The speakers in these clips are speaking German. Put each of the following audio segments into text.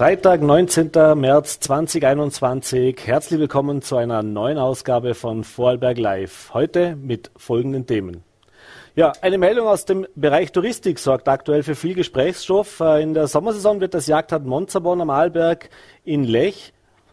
Freitag, 19. März 2021. Herzlich willkommen zu einer neuen Ausgabe von Vorarlberg Live. Heute mit folgenden Themen. Ja, eine Meldung aus dem Bereich Touristik sorgt aktuell für viel Gesprächsstoff. Äh, in der Sommersaison wird das Jagdhaus Monzabon am Arlberg in Lech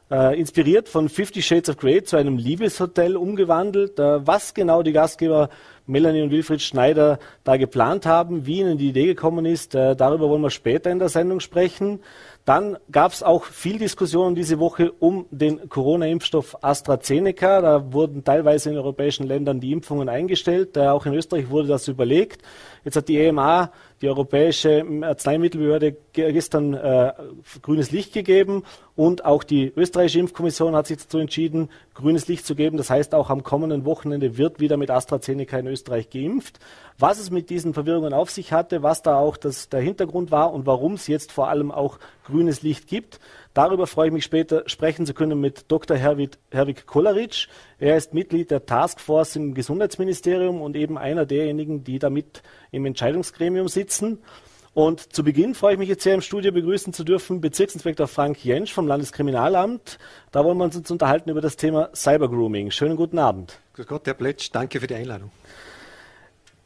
äh, inspiriert von Fifty Shades of Grey zu einem Liebeshotel umgewandelt. Äh, was genau die Gastgeber Melanie und Wilfried Schneider da geplant haben, wie ihnen die Idee gekommen ist, äh, darüber wollen wir später in der Sendung sprechen. Dann gab es auch viel Diskussion diese Woche um den Corona-Impfstoff AstraZeneca. Da wurden teilweise in europäischen Ländern die Impfungen eingestellt. Äh, auch in Österreich wurde das überlegt. Jetzt hat die EMA die Europäische Arzneimittelbehörde gestern äh, grünes Licht gegeben und auch die österreichische Impfkommission hat sich dazu entschieden, grünes Licht zu geben. Das heißt, auch am kommenden Wochenende wird wieder mit AstraZeneca in Österreich geimpft. Was es mit diesen Verwirrungen auf sich hatte, was da auch das, der Hintergrund war und warum es jetzt vor allem auch grünes Licht gibt, Darüber freue ich mich später sprechen zu können mit Dr. Herwig, Herwig Kolaric. Er ist Mitglied der Taskforce im Gesundheitsministerium und eben einer derjenigen, die damit im Entscheidungsgremium sitzen. Und zu Beginn freue ich mich jetzt sehr im Studio begrüßen zu dürfen Bezirksinspektor Frank Jentsch vom Landeskriminalamt. Da wollen wir uns unterhalten über das Thema Cybergrooming. Schönen guten Abend. Grüß Gott, Herr Pletsch, danke für die Einladung.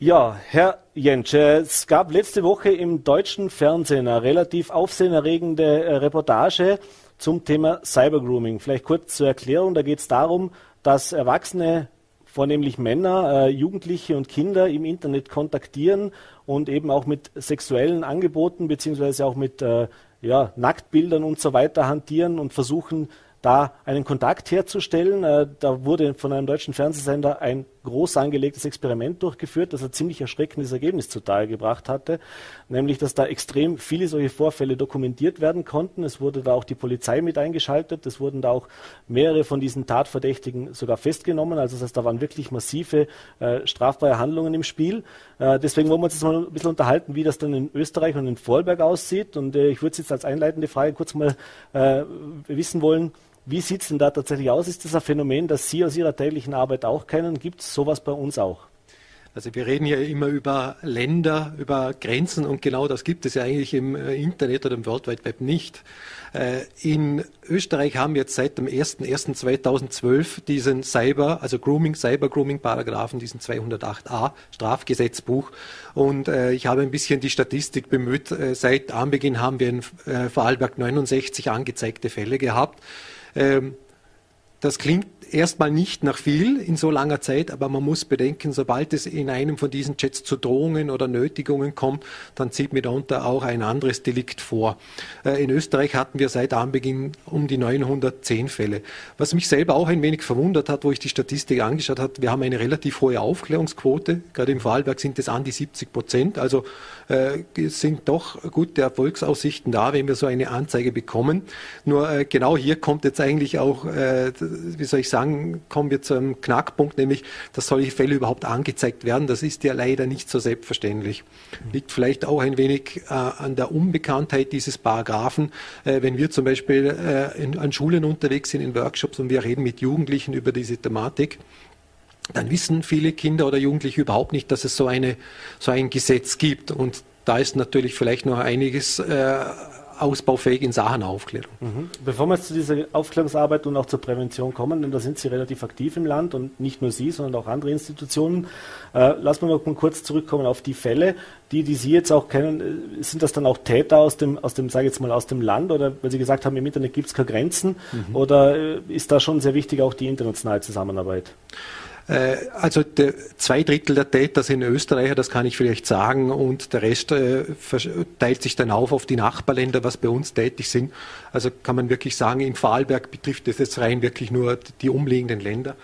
Ja, Herr Jentsch, es gab letzte Woche im deutschen Fernsehen eine relativ aufsehenerregende äh, Reportage zum Thema Cybergrooming. Vielleicht kurz zur Erklärung, da geht es darum, dass Erwachsene, vornehmlich Männer, äh, Jugendliche und Kinder im Internet kontaktieren und eben auch mit sexuellen Angeboten beziehungsweise auch mit äh, ja, Nacktbildern und so weiter hantieren und versuchen, da einen Kontakt herzustellen. Da wurde von einem deutschen Fernsehsender ein groß angelegtes Experiment durchgeführt, das ein ziemlich erschreckendes Ergebnis zutage gebracht hatte, nämlich dass da extrem viele solche Vorfälle dokumentiert werden konnten. Es wurde da auch die Polizei mit eingeschaltet, es wurden da auch mehrere von diesen Tatverdächtigen sogar festgenommen. Also das heißt, da waren wirklich massive äh, strafbare Handlungen im Spiel. Äh, deswegen wollen wir uns jetzt mal ein bisschen unterhalten, wie das dann in Österreich und in Vorarlberg aussieht. Und äh, ich würde jetzt als einleitende Frage kurz mal äh, wissen wollen, wie sieht es denn da tatsächlich aus? Ist das ein Phänomen, das Sie aus Ihrer täglichen Arbeit auch kennen? Gibt es sowas bei uns auch? Also wir reden ja immer über Länder, über Grenzen und genau das gibt es ja eigentlich im äh, Internet oder im World Wide Web nicht. Äh, in Österreich haben wir jetzt seit dem 01.01.2012 diesen Cyber, also Grooming, Cyber Grooming Paragraphen, diesen 208a Strafgesetzbuch. Und äh, ich habe ein bisschen die Statistik bemüht. seit Anbeginn haben wir in Vorarlberg 69 angezeigte Fälle gehabt. Ähm, das klingt erstmal nicht nach viel in so langer Zeit, aber man muss bedenken, sobald es in einem von diesen Chats zu Drohungen oder Nötigungen kommt, dann zieht mitunter auch ein anderes Delikt vor. Äh, in Österreich hatten wir seit Anbeginn um die 910 Fälle. Was mich selber auch ein wenig verwundert hat, wo ich die Statistik angeschaut habe, wir haben eine relativ hohe Aufklärungsquote. Gerade im Vorarlberg sind es an die 70 Prozent. Also sind doch gute Erfolgsaussichten da, wenn wir so eine Anzeige bekommen. Nur äh, genau hier kommt jetzt eigentlich auch, äh, wie soll ich sagen, kommen wir zu einem Knackpunkt, nämlich, dass solche Fälle überhaupt angezeigt werden. Das ist ja leider nicht so selbstverständlich. Liegt vielleicht auch ein wenig äh, an der Unbekanntheit dieses Paragraphen. Äh, wenn wir zum Beispiel äh, an Schulen unterwegs sind, in Workshops und wir reden mit Jugendlichen über diese Thematik, dann wissen viele Kinder oder Jugendliche überhaupt nicht, dass es so, eine, so ein Gesetz gibt. Und da ist natürlich vielleicht noch einiges äh, ausbaufähig in Sachen Aufklärung. Mhm. Bevor wir jetzt zu dieser Aufklärungsarbeit und auch zur Prävention kommen, denn da sind Sie relativ aktiv im Land und nicht nur Sie, sondern auch andere Institutionen, äh, lassen wir mal kurz zurückkommen auf die Fälle, die, die Sie jetzt auch kennen. Äh, sind das dann auch Täter aus dem, aus dem, sage ich jetzt mal, aus dem Land oder weil Sie gesagt haben, im Internet gibt es keine Grenzen mhm. oder äh, ist da schon sehr wichtig auch die internationale Zusammenarbeit? Äh, also zwei Drittel der Täter sind Österreicher, das kann ich vielleicht sagen, und der Rest äh, teilt sich dann auf auf die Nachbarländer, was bei uns tätig sind. Also kann man wirklich sagen, in Vorarlberg betrifft es jetzt rein wirklich nur die umliegenden Länder.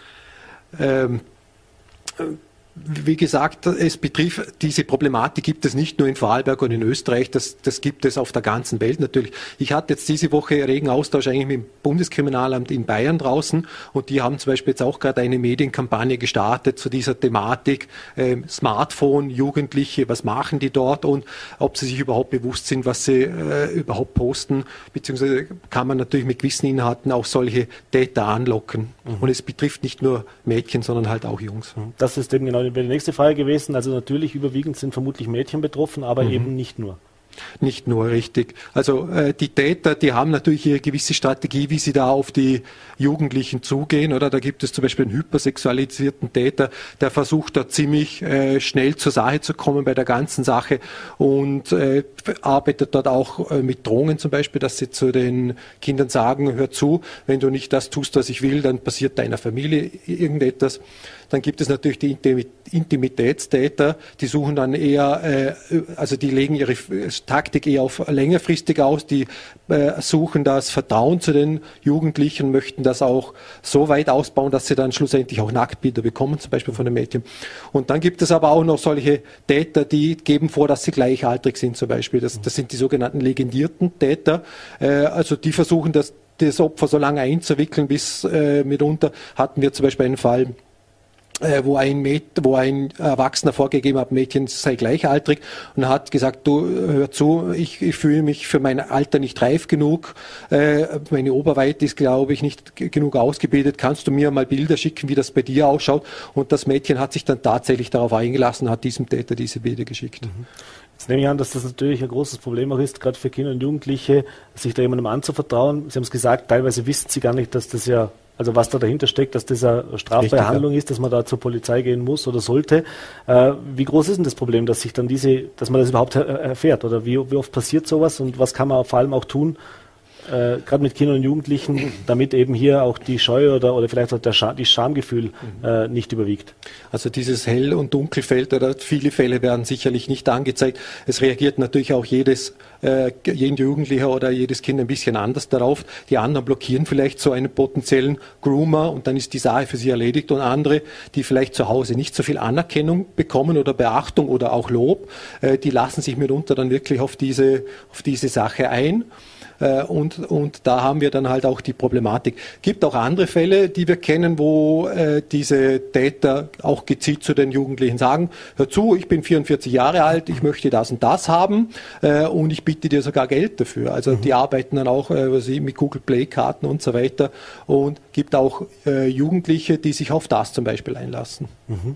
Wie gesagt, es betrifft, diese Problematik gibt es nicht nur in Vorarlberg und in Österreich, das, das gibt es auf der ganzen Welt natürlich. Ich hatte jetzt diese Woche regen Austausch eigentlich mit dem Bundeskriminalamt in Bayern draußen und die haben zum Beispiel jetzt auch gerade eine Medienkampagne gestartet zu dieser Thematik äh, Smartphone, Jugendliche, was machen die dort und ob sie sich überhaupt bewusst sind, was sie äh, überhaupt posten, beziehungsweise kann man natürlich mit gewissen Inhalten auch solche Täter anlocken. Mhm. Und es betrifft nicht nur Mädchen, sondern halt auch Jungs. Das ist eben genau wäre die nächste Frage gewesen. Also natürlich überwiegend sind vermutlich Mädchen betroffen, aber mhm. eben nicht nur. Nicht nur richtig. Also äh, die Täter, die haben natürlich ihre gewisse Strategie, wie sie da auf die Jugendlichen zugehen. Oder da gibt es zum Beispiel einen hypersexualisierten Täter, der versucht da ziemlich äh, schnell zur Sache zu kommen bei der ganzen Sache und äh, arbeitet dort auch äh, mit Drohungen zum Beispiel, dass sie zu den Kindern sagen, hör zu, wenn du nicht das tust, was ich will, dann passiert deiner Familie irgendetwas. Dann gibt es natürlich die Intimitätstäter, die suchen dann eher, äh, also die legen ihre Taktik eher auf längerfristig aus, die äh, suchen das Vertrauen zu den Jugendlichen, möchten das auch so weit ausbauen, dass sie dann schlussendlich auch Nacktbilder bekommen, zum Beispiel von den Mädchen. Und dann gibt es aber auch noch solche Täter, die geben vor, dass sie gleichaltrig sind, zum Beispiel. Das, das sind die sogenannten legendierten Täter. Äh, also die versuchen das das Opfer so lange einzuwickeln, bis äh, mitunter hatten wir zum Beispiel einen Fall, wo ein, Mäd wo ein Erwachsener vorgegeben hat, Mädchen sei gleichaltrig und hat gesagt, du hör zu, ich, ich fühle mich für mein Alter nicht reif genug, äh, meine Oberweite ist, glaube ich, nicht genug ausgebildet, kannst du mir mal Bilder schicken, wie das bei dir ausschaut? Und das Mädchen hat sich dann tatsächlich darauf eingelassen, hat diesem Täter diese Bilder geschickt. Mhm. Jetzt nehme ich an, dass das natürlich ein großes Problem auch ist, gerade für Kinder und Jugendliche, sich da jemandem anzuvertrauen. Sie haben es gesagt, teilweise wissen sie gar nicht, dass das ja also was da dahinter steckt, dass das eine strafbare Handlung ist, dass man da zur Polizei gehen muss oder sollte. Äh, wie groß ist denn das Problem, dass sich dann diese, dass man das überhaupt erfährt? Oder wie, wie oft passiert sowas und was kann man vor allem auch tun, äh, gerade mit Kindern und Jugendlichen, damit eben hier auch die Scheu oder, oder vielleicht auch der Scha die Schamgefühl äh, nicht überwiegt. Also dieses Hell- und Dunkelfeld oder viele Fälle werden sicherlich nicht angezeigt. Es reagiert natürlich auch jedes, äh, jeden Jugendlicher oder jedes Kind ein bisschen anders darauf. Die anderen blockieren vielleicht so einen potenziellen Groomer und dann ist die Sache für sie erledigt und andere, die vielleicht zu Hause nicht so viel Anerkennung bekommen oder Beachtung oder auch Lob, äh, die lassen sich mitunter dann wirklich auf diese, auf diese Sache ein. Äh, und, und da haben wir dann halt auch die Problematik. Gibt auch andere Fälle, die wir kennen, wo äh, diese Täter auch gezielt zu den Jugendlichen sagen, hör zu, ich bin 44 Jahre alt, ich möchte das und das haben äh, und ich bitte dir sogar Geld dafür. Also mhm. die arbeiten dann auch was ich, mit Google Play Karten und so weiter und gibt auch Jugendliche, die sich auf das zum Beispiel einlassen. Mhm.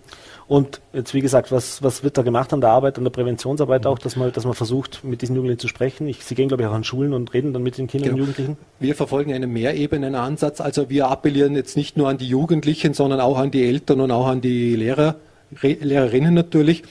Und jetzt, wie gesagt, was, was wird da gemacht an der Arbeit, an der Präventionsarbeit auch, dass man, dass man versucht, mit diesen Jugendlichen zu sprechen? Ich, Sie gehen, glaube ich, auch an Schulen und reden dann mit den Kindern genau. und Jugendlichen? Wir verfolgen einen Mehrebenenansatz. Also wir appellieren jetzt nicht nur an die Jugendlichen, sondern auch an die Eltern und auch an die Lehrer. Lehrerinnen natürlich.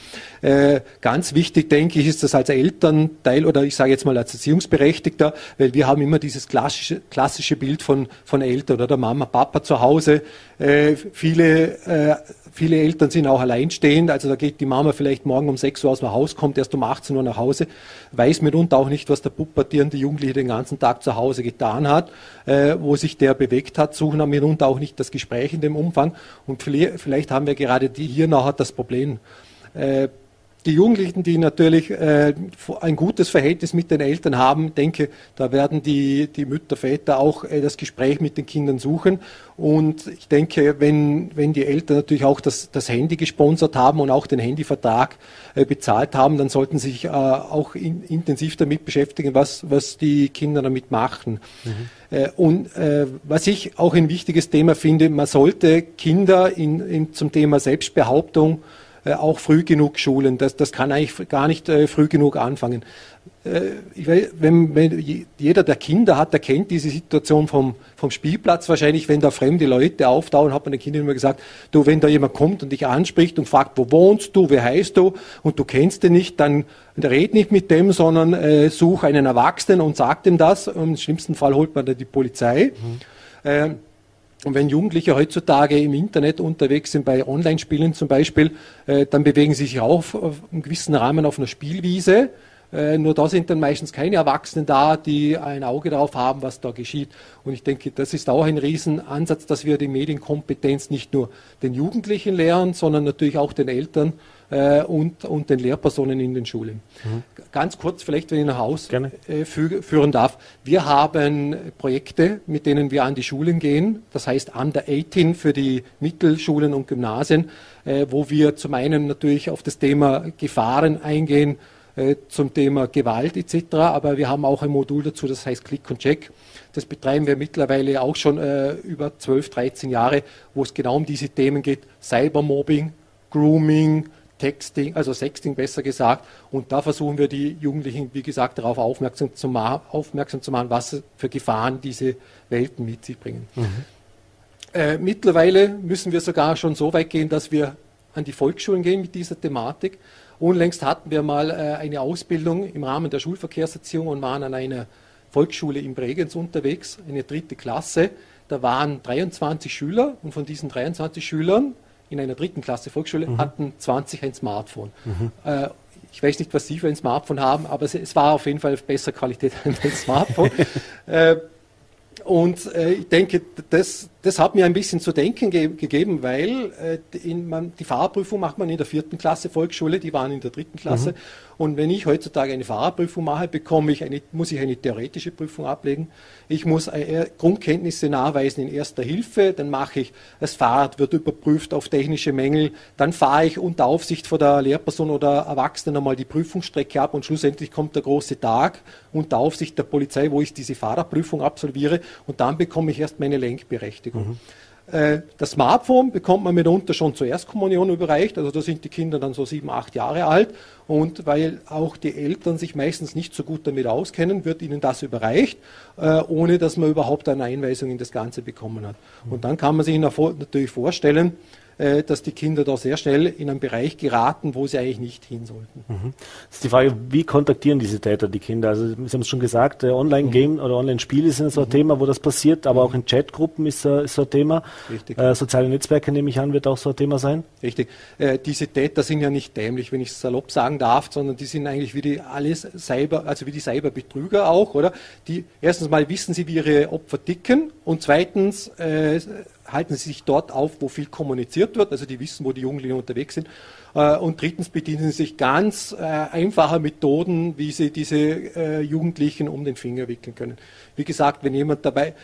Äh, ganz wichtig, denke ich, ist das als Elternteil oder ich sage jetzt mal als Erziehungsberechtigter, weil wir haben immer dieses klassische, klassische Bild von, von Eltern oder Mama, Papa zu Hause. Äh, viele, äh, viele Eltern sind auch alleinstehend, also da geht die Mama vielleicht morgen um 6 Uhr aus dem Haus, kommt erst um 18 Uhr nach Hause, weiß mitunter auch nicht, was der pubertierende Jugendliche den ganzen Tag zu Hause getan hat, äh, wo sich der bewegt hat, suchen mitunter auch nicht das Gespräch in dem Umfang und vielleicht haben wir gerade die, hier nachher das Problem. Äh, die Jugendlichen, die natürlich äh, ein gutes Verhältnis mit den Eltern haben, denke, da werden die, die Mütter, Väter auch äh, das Gespräch mit den Kindern suchen. Und ich denke, wenn, wenn die Eltern natürlich auch das, das Handy gesponsert haben und auch den Handyvertrag äh, bezahlt haben, dann sollten sie sich äh, auch in, intensiv damit beschäftigen, was, was die Kinder damit machen. Mhm. Äh, und äh, was ich auch ein wichtiges Thema finde, man sollte Kinder in, in, zum Thema Selbstbehauptung auch früh genug schulen. Das, das kann eigentlich gar nicht äh, früh genug anfangen. Äh, weiß, wenn, wenn, jeder, der Kinder hat, der kennt diese Situation vom, vom Spielplatz wahrscheinlich, wenn da fremde Leute auftauchen, hat man den Kindern immer gesagt, du, wenn da jemand kommt und dich anspricht und fragt, wo wohnst du, wie heißt du und du kennst den nicht, dann red nicht mit dem, sondern äh, such einen Erwachsenen und sag dem das. Im schlimmsten Fall holt man dann die Polizei. Mhm. Äh, und wenn Jugendliche heutzutage im Internet unterwegs sind, bei Online-Spielen zum Beispiel, äh, dann bewegen sie sich auch auf, einem gewissen Rahmen auf einer Spielwiese. Äh, nur da sind dann meistens keine Erwachsenen da, die ein Auge darauf haben, was da geschieht. Und ich denke, das ist auch ein Riesenansatz, dass wir die Medienkompetenz nicht nur den Jugendlichen lehren, sondern natürlich auch den Eltern äh, und, und den Lehrpersonen in den Schulen. Mhm. Ganz kurz, vielleicht, wenn ich nach Hause äh, fü führen darf. Wir haben Projekte, mit denen wir an die Schulen gehen. Das heißt Under 18 für die Mittelschulen und Gymnasien, äh, wo wir zum einen natürlich auf das Thema Gefahren eingehen, äh, zum Thema Gewalt etc. Aber wir haben auch ein Modul dazu, das heißt Click und Check. Das betreiben wir mittlerweile auch schon äh, über 12, 13 Jahre, wo es genau um diese Themen geht. Cybermobbing, Grooming, Texting, also Sexting besser gesagt. Und da versuchen wir die Jugendlichen, wie gesagt, darauf aufmerksam zu, ma aufmerksam zu machen, was für Gefahren diese Welten mit sich bringen. Mhm. Äh, mittlerweile müssen wir sogar schon so weit gehen, dass wir an die Volksschulen gehen mit dieser Thematik. Unlängst hatten wir mal äh, eine Ausbildung im Rahmen der Schulverkehrserziehung und waren an einer Volksschule in Bregenz unterwegs, eine dritte Klasse. Da waren 23 Schüler und von diesen 23 Schülern in einer dritten Klasse Volksschule mhm. hatten 20 ein Smartphone. Mhm. Äh, ich weiß nicht, was Sie für ein Smartphone haben, aber es, es war auf jeden Fall besser Qualität als ein Smartphone. äh, und äh, ich denke, das, das hat mir ein bisschen zu denken ge gegeben, weil äh, in, man, die Fahrerprüfung macht man in der vierten Klasse Volksschule, die waren in der dritten Klasse. Mhm. Und wenn ich heutzutage eine Fahrerprüfung mache, bekomme ich eine, muss ich eine theoretische Prüfung ablegen. Ich muss äh, Grundkenntnisse nachweisen in erster Hilfe. Dann mache ich, das Fahrrad wird überprüft auf technische Mängel. Dann fahre ich unter Aufsicht von der Lehrperson oder Erwachsenen einmal die Prüfungsstrecke ab und schlussendlich kommt der große Tag unter Aufsicht der Polizei, wo ich diese Fahrerprüfung absolviere und dann bekomme ich erst meine Lenkberechtigung. Mhm. Äh, das Smartphone bekommt man mitunter schon zur Erstkommunion überreicht, also da sind die Kinder dann so sieben, acht Jahre alt und weil auch die Eltern sich meistens nicht so gut damit auskennen, wird ihnen das überreicht, äh, ohne dass man überhaupt eine Einweisung in das Ganze bekommen hat. Und dann kann man sich natürlich vorstellen, dass die Kinder da sehr schnell in einen Bereich geraten, wo sie eigentlich nicht hin sollten. Mhm. Das ist die Frage, wie kontaktieren diese Täter die Kinder? Also Sie haben es schon gesagt, Online-Game mhm. oder Online-Spiele sind so ein mhm. Thema, wo das passiert, aber auch in Chatgruppen ist, ist so ein Thema. Richtig. Äh, soziale Netzwerke, nehme ich an, wird auch so ein Thema sein. Richtig. Äh, diese Täter sind ja nicht dämlich, wenn ich es salopp sagen darf, sondern die sind eigentlich wie die alles Cyber, also wie die Cyberbetrüger auch, oder? Die erstens mal wissen sie, wie ihre Opfer ticken und zweitens äh, halten sie sich dort auf, wo viel kommuniziert wird, also die wissen, wo die Jugendlichen unterwegs sind. Äh, und drittens bedienen sie sich ganz äh, einfacher Methoden, wie sie diese äh, Jugendlichen um den Finger wickeln können. Wie gesagt, wenn jemand dabei,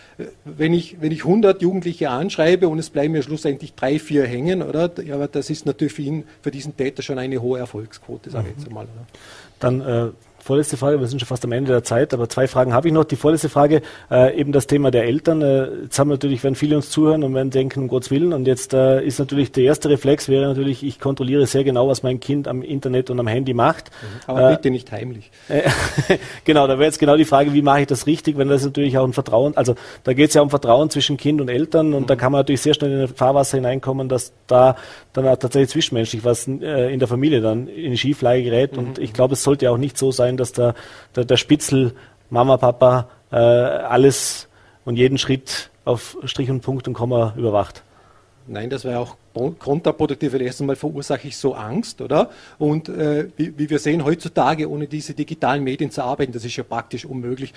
wenn ich, wenn ich 100 Jugendliche anschreibe und es bleiben mir schlussendlich drei, vier hängen, oder? Ja, aber das ist natürlich für ihn, für diesen Täter schon eine hohe Erfolgsquote, sage ich jetzt einmal. Oder? Dann äh, vorletzte Frage, wir sind schon fast am Ende der Zeit, aber zwei Fragen habe ich noch. Die vorletzte Frage, äh, eben das Thema der Eltern. Äh, jetzt haben wir natürlich, wenn viele uns zuhören und werden denken, um Gottes Willen, und jetzt äh, ist natürlich der erste Reflex wäre natürlich, ich kontrolliere sehr genau, was mein Kind am Internet und am Handy macht. Mhm. Aber bitte nicht heimlich. genau, da wäre jetzt genau die Frage, wie mache ich das richtig, wenn das natürlich auch ein Vertrauen, also da geht es ja um Vertrauen zwischen Kind und Eltern und mhm. da kann man natürlich sehr schnell in ein Fahrwasser hineinkommen, dass da dann auch tatsächlich zwischenmenschlich was äh, in der Familie dann in die Schieflage gerät. Mhm. Und ich glaube, es sollte auch nicht so sein, dass der, der, der Spitzel, Mama, Papa, äh, alles und jeden Schritt auf Strich und Punkt und Komma überwacht. Nein, das wäre auch kontraproduktiv, weil erstens mal verursache ich so Angst, oder? Und äh, wie, wie, wir sehen heutzutage, ohne diese digitalen Medien zu arbeiten, das ist ja praktisch unmöglich.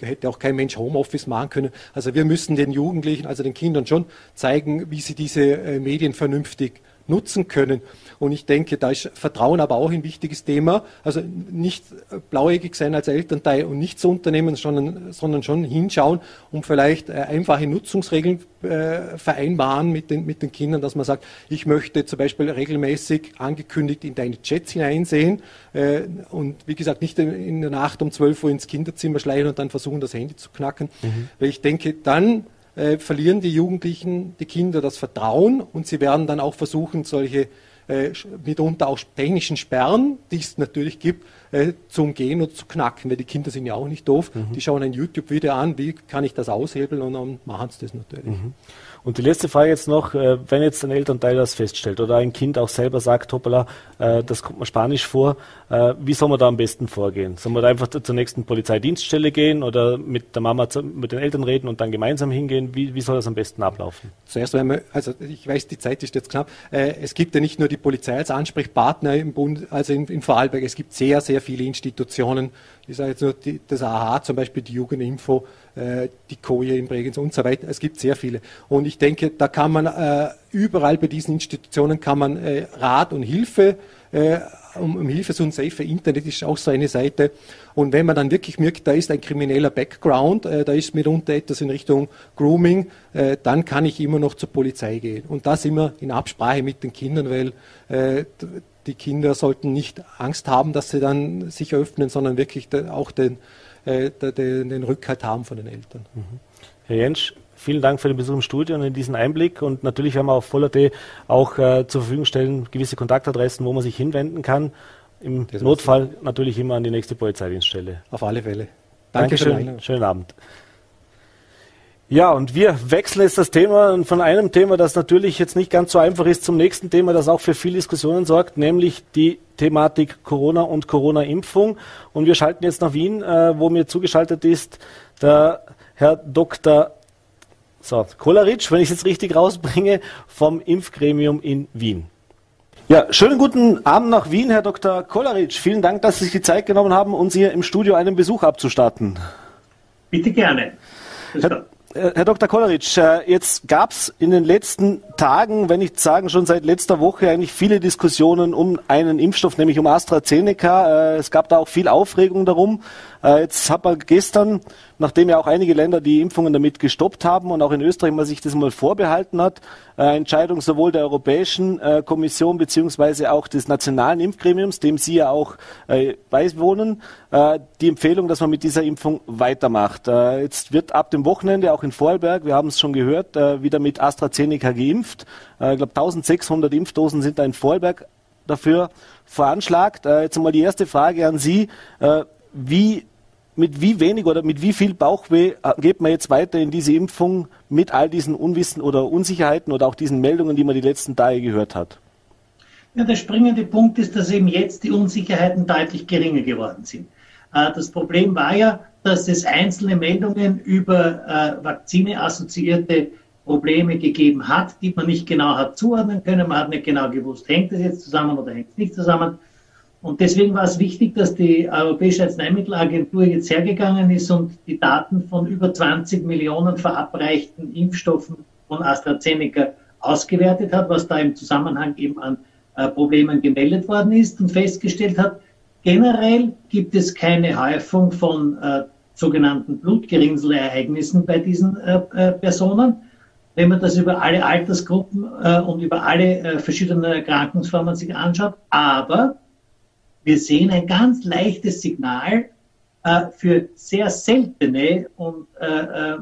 Hätte auch kein Mensch Homeoffice machen können. Also wir müssen den Jugendlichen, also den Kindern schon zeigen, wie sie diese äh, Medien vernünftig nutzen können. Und ich denke, da ist Vertrauen aber auch ein wichtiges Thema. Also nicht blauäugig sein als Elternteil und nichts unternehmen, sondern, sondern schon hinschauen und vielleicht äh, einfache Nutzungsregeln äh, vereinbaren mit den, mit den Kindern, dass man sagt, ich möchte zum Beispiel regelmäßig angekündigt in deine Chats hineinsehen äh, und wie gesagt nicht in der Nacht um 12 Uhr ins Kinderzimmer schleichen und dann versuchen, das Handy zu knacken. Mhm. Weil ich denke, dann äh, verlieren die Jugendlichen, die Kinder das Vertrauen und sie werden dann auch versuchen, solche äh, mitunter auch technischen Sperren, die es natürlich gibt, äh, zu umgehen und zu knacken, weil die Kinder sind ja auch nicht doof. Mhm. Die schauen ein YouTube-Video an, wie kann ich das aushebeln und dann machen sie das natürlich. Mhm. Und die letzte Frage jetzt noch, äh, wenn jetzt ein Elternteil das feststellt oder ein Kind auch selber sagt, hoppala, äh, das kommt mir Spanisch vor, äh, wie soll man da am besten vorgehen? Soll man da einfach zur nächsten Polizeidienststelle gehen oder mit der Mama, mit den Eltern reden und dann gemeinsam hingehen? Wie, wie soll das am besten ablaufen? Zuerst einmal, also ich weiß, die Zeit ist jetzt knapp. Es gibt ja nicht nur die Polizei als Ansprechpartner im Bund, also in, in Vorarlberg, es gibt sehr, sehr viele Institutionen, ich sage jetzt nur die, das AHA, zum Beispiel die Jugendinfo, äh, die Koje in Bregenz und so weiter. Es gibt sehr viele. Und ich denke, da kann man äh, überall bei diesen Institutionen kann man äh, Rat und Hilfe äh, um, um Hilfe so ein safe Internet ist auch so eine Seite. Und wenn man dann wirklich merkt, da ist ein krimineller Background, äh, da ist mitunter etwas in Richtung Grooming, äh, dann kann ich immer noch zur Polizei gehen. Und das immer in Absprache mit den Kindern, weil äh, die Kinder sollten nicht Angst haben, dass sie dann sich öffnen, sondern wirklich auch den, äh, den, den Rückhalt haben von den Eltern. Mhm. Herr Jensch, vielen Dank für den Besuch im Studio und in diesen Einblick. Und natürlich werden wir auf Voller.de auch äh, zur Verfügung stellen gewisse Kontaktadressen, wo man sich hinwenden kann. Im das Notfall natürlich immer an die nächste Polizeidienststelle. Auf alle Fälle. Danke Dankeschön. Schönen Abend. Ja, und wir wechseln jetzt das Thema von einem Thema, das natürlich jetzt nicht ganz so einfach ist, zum nächsten Thema, das auch für viel Diskussionen sorgt, nämlich die Thematik Corona und Corona-Impfung. Und wir schalten jetzt nach Wien, äh, wo mir zugeschaltet ist der Herr Dr. So, Kolaritsch, wenn ich es jetzt richtig rausbringe, vom Impfgremium in Wien. Ja, schönen guten Abend nach Wien, Herr Dr. Kolaritsch. Vielen Dank, dass Sie sich die Zeit genommen haben, uns hier im Studio einen Besuch abzustatten. Bitte gerne. Herr, äh, Herr Dr. Kolleritsch, äh, jetzt gab es in den letzten Tagen, wenn nicht sagen schon seit letzter Woche, eigentlich viele Diskussionen um einen Impfstoff, nämlich um AstraZeneca. Äh, es gab da auch viel Aufregung darum. Jetzt hat man gestern nachdem ja auch einige Länder die Impfungen damit gestoppt haben und auch in Österreich man sich das mal vorbehalten hat, äh, Entscheidung sowohl der Europäischen äh, Kommission beziehungsweise auch des nationalen Impfgremiums, dem Sie ja auch äh, beiwohnen, äh, die Empfehlung, dass man mit dieser Impfung weitermacht. Äh, jetzt wird ab dem Wochenende auch in Vorarlberg, wir haben es schon gehört, äh, wieder mit AstraZeneca geimpft. ich glaube 1600 Impfdosen sind da in Vorarlberg dafür veranschlagt. jetzt einmal die erste Frage an Sie. wie mit wie wenig oder mit wie viel Bauchweh äh, geht man jetzt weiter in diese Impfung mit all diesen Unwissen oder Unsicherheiten oder auch diesen Meldungen, die man die letzten Tage gehört hat? Ja, der springende Punkt ist, dass eben jetzt die Unsicherheiten deutlich geringer geworden sind. Äh, das Problem war ja, dass es einzelne Meldungen über äh, Vakzine assoziierte Probleme gegeben hat, die man nicht genau hat zuordnen können. Man hat nicht genau gewusst, hängt es jetzt zusammen oder hängt es nicht zusammen. Und deswegen war es wichtig, dass die Europäische Arzneimittelagentur jetzt hergegangen ist und die Daten von über 20 Millionen verabreichten Impfstoffen von AstraZeneca ausgewertet hat, was da im Zusammenhang eben an äh, Problemen gemeldet worden ist und festgestellt hat, generell gibt es keine Häufung von äh, sogenannten Blutgerinnselereignissen bei diesen äh, äh, Personen. Wenn man das über alle Altersgruppen äh, und über alle äh, verschiedenen Erkrankungsformen sich anschaut, aber wir sehen ein ganz leichtes Signal äh, für sehr seltene und, äh, äh,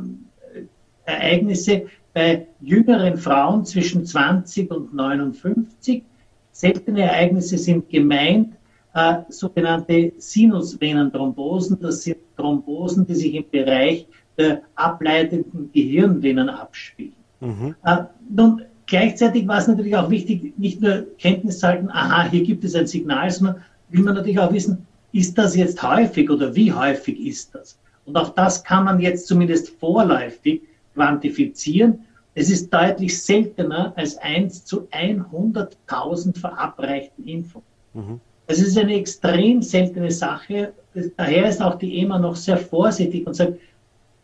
Ereignisse bei jüngeren Frauen zwischen 20 und 59. Seltene Ereignisse sind gemeint äh, sogenannte Sinusvenenthrombosen. Das sind Thrombosen, die sich im Bereich der ableitenden Gehirnvenen abspielen. Mhm. Äh, nun, gleichzeitig war es natürlich auch wichtig, nicht nur Kenntnis zu halten, aha, hier gibt es ein Signal, sondern will man natürlich auch wissen, ist das jetzt häufig oder wie häufig ist das? Und auch das kann man jetzt zumindest vorläufig quantifizieren. Es ist deutlich seltener als 1 zu 100.000 verabreichten Impfungen. Mhm. Es ist eine extrem seltene Sache. Daher ist auch die EMA noch sehr vorsichtig und sagt,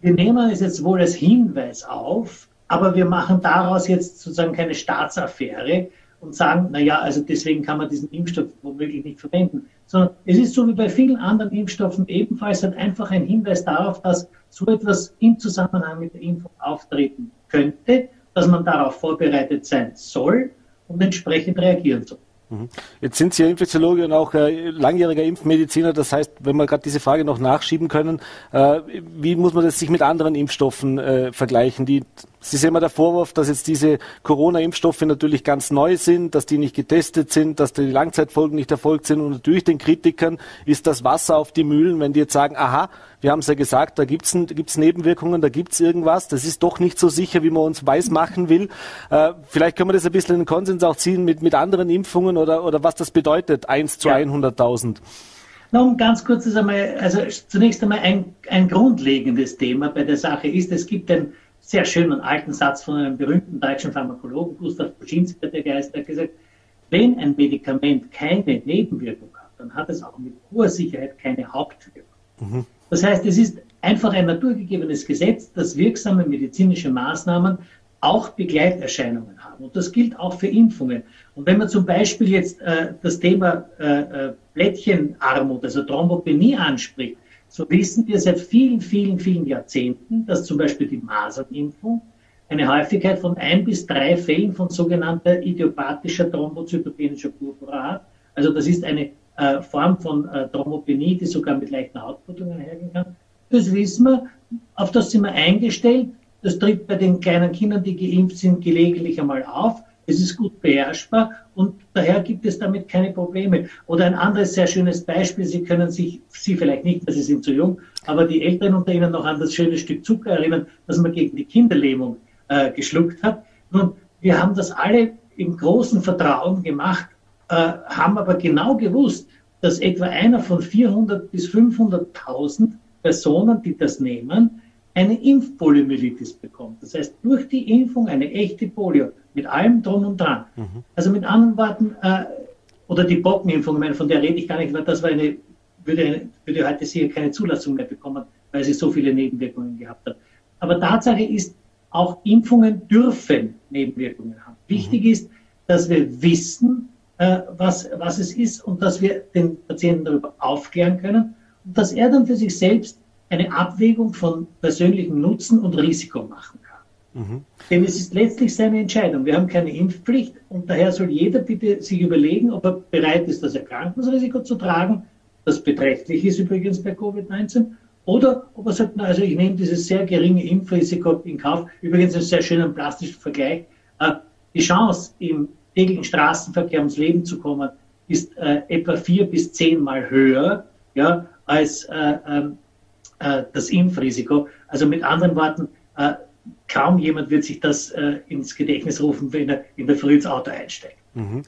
wir nehmen es jetzt wohl als Hinweis auf, aber wir machen daraus jetzt sozusagen keine Staatsaffäre, und sagen, na ja, also deswegen kann man diesen Impfstoff womöglich nicht verwenden. Sondern es ist so wie bei vielen anderen Impfstoffen ebenfalls halt einfach ein Hinweis darauf, dass so etwas im Zusammenhang mit der Impfung auftreten könnte, dass man darauf vorbereitet sein soll und entsprechend reagieren soll. Mhm. Jetzt sind Sie ja Infektiologe und auch äh, langjähriger Impfmediziner. Das heißt, wenn wir gerade diese Frage noch nachschieben können, äh, wie muss man das sich mit anderen Impfstoffen äh, vergleichen, die es ist immer der Vorwurf, dass jetzt diese Corona-Impfstoffe natürlich ganz neu sind, dass die nicht getestet sind, dass die Langzeitfolgen nicht erfolgt sind. Und natürlich den Kritikern ist das Wasser auf die Mühlen, wenn die jetzt sagen, aha, wir haben es ja gesagt, da gibt es Nebenwirkungen, da gibt es irgendwas, das ist doch nicht so sicher, wie man uns weiß machen will. Äh, vielleicht können wir das ein bisschen in den Konsens auch ziehen mit, mit anderen Impfungen oder, oder was das bedeutet, 1 zu ja. 100.000. Nun, ganz kurz ist einmal, also zunächst einmal ein, ein grundlegendes Thema bei der Sache ist, es gibt ein sehr schönen alten Satz von einem berühmten deutschen Pharmakologen, Gustav Buschinski, der Geist, der gesagt, wenn ein Medikament keine Nebenwirkung hat, dann hat es auch mit hoher Sicherheit keine Hauptwirkung. Mhm. Das heißt, es ist einfach ein naturgegebenes Gesetz, dass wirksame medizinische Maßnahmen auch Begleiterscheinungen haben. Und das gilt auch für Impfungen. Und wenn man zum Beispiel jetzt äh, das Thema äh, äh Blättchenarmut, also Thrombopenie anspricht, so wissen wir seit vielen, vielen, vielen Jahrzehnten, dass zum Beispiel die Masernimpfung eine Häufigkeit von ein bis drei Fällen von sogenannter idiopathischer thrombozytopenischer Purpura hat. Also das ist eine äh, Form von äh, Thrombopenie, die sogar mit leichten Hautblutungen hergehen kann. Das wissen wir, auf das sind wir eingestellt. Das tritt bei den kleinen Kindern, die geimpft sind, gelegentlich einmal auf. Es ist gut beherrschbar und daher gibt es damit keine Probleme. Oder ein anderes sehr schönes Beispiel, Sie können sich, Sie vielleicht nicht, weil Sie sind zu jung, aber die Älteren unter Ihnen noch an das schöne Stück Zucker erinnern, das man gegen die Kinderlähmung äh, geschluckt hat. Nun, wir haben das alle im großen Vertrauen gemacht, äh, haben aber genau gewusst, dass etwa einer von 400 bis 500.000 Personen, die das nehmen, eine Impfpoliomyelitis bekommt. Das heißt, durch die Impfung eine echte Polio mit allem drum und dran. Mhm. Also mit anderen Worten, äh, oder die Bockenimpfung, von der rede ich gar nicht, weil das war eine, würde, würde heute sicher keine Zulassung mehr bekommen, weil sie so viele Nebenwirkungen gehabt hat. Aber Tatsache ist, auch Impfungen dürfen Nebenwirkungen haben. Wichtig mhm. ist, dass wir wissen, äh, was, was es ist und dass wir den Patienten darüber aufklären können und dass er dann für sich selbst eine Abwägung von persönlichem Nutzen und Risiko machen. Mhm. Denn es ist letztlich seine Entscheidung. Wir haben keine Impfpflicht und daher soll jeder bitte sich überlegen, ob er bereit ist, das Erkrankungsrisiko zu tragen, das beträchtlich ist übrigens bei Covid-19, oder ob er sagt, also ich nehme dieses sehr geringe Impfrisiko in Kauf. Übrigens ein sehr schöner plastischer Vergleich. Äh, die Chance, im täglichen Straßenverkehr ums Leben zu kommen, ist äh, etwa vier bis zehnmal höher ja, als äh, ähm, äh, das Impfrisiko. Also mit anderen Worten, kaum jemand wird sich das äh, ins Gedächtnis rufen, wenn er in der Früh ins Auto einsteigt. Mhm.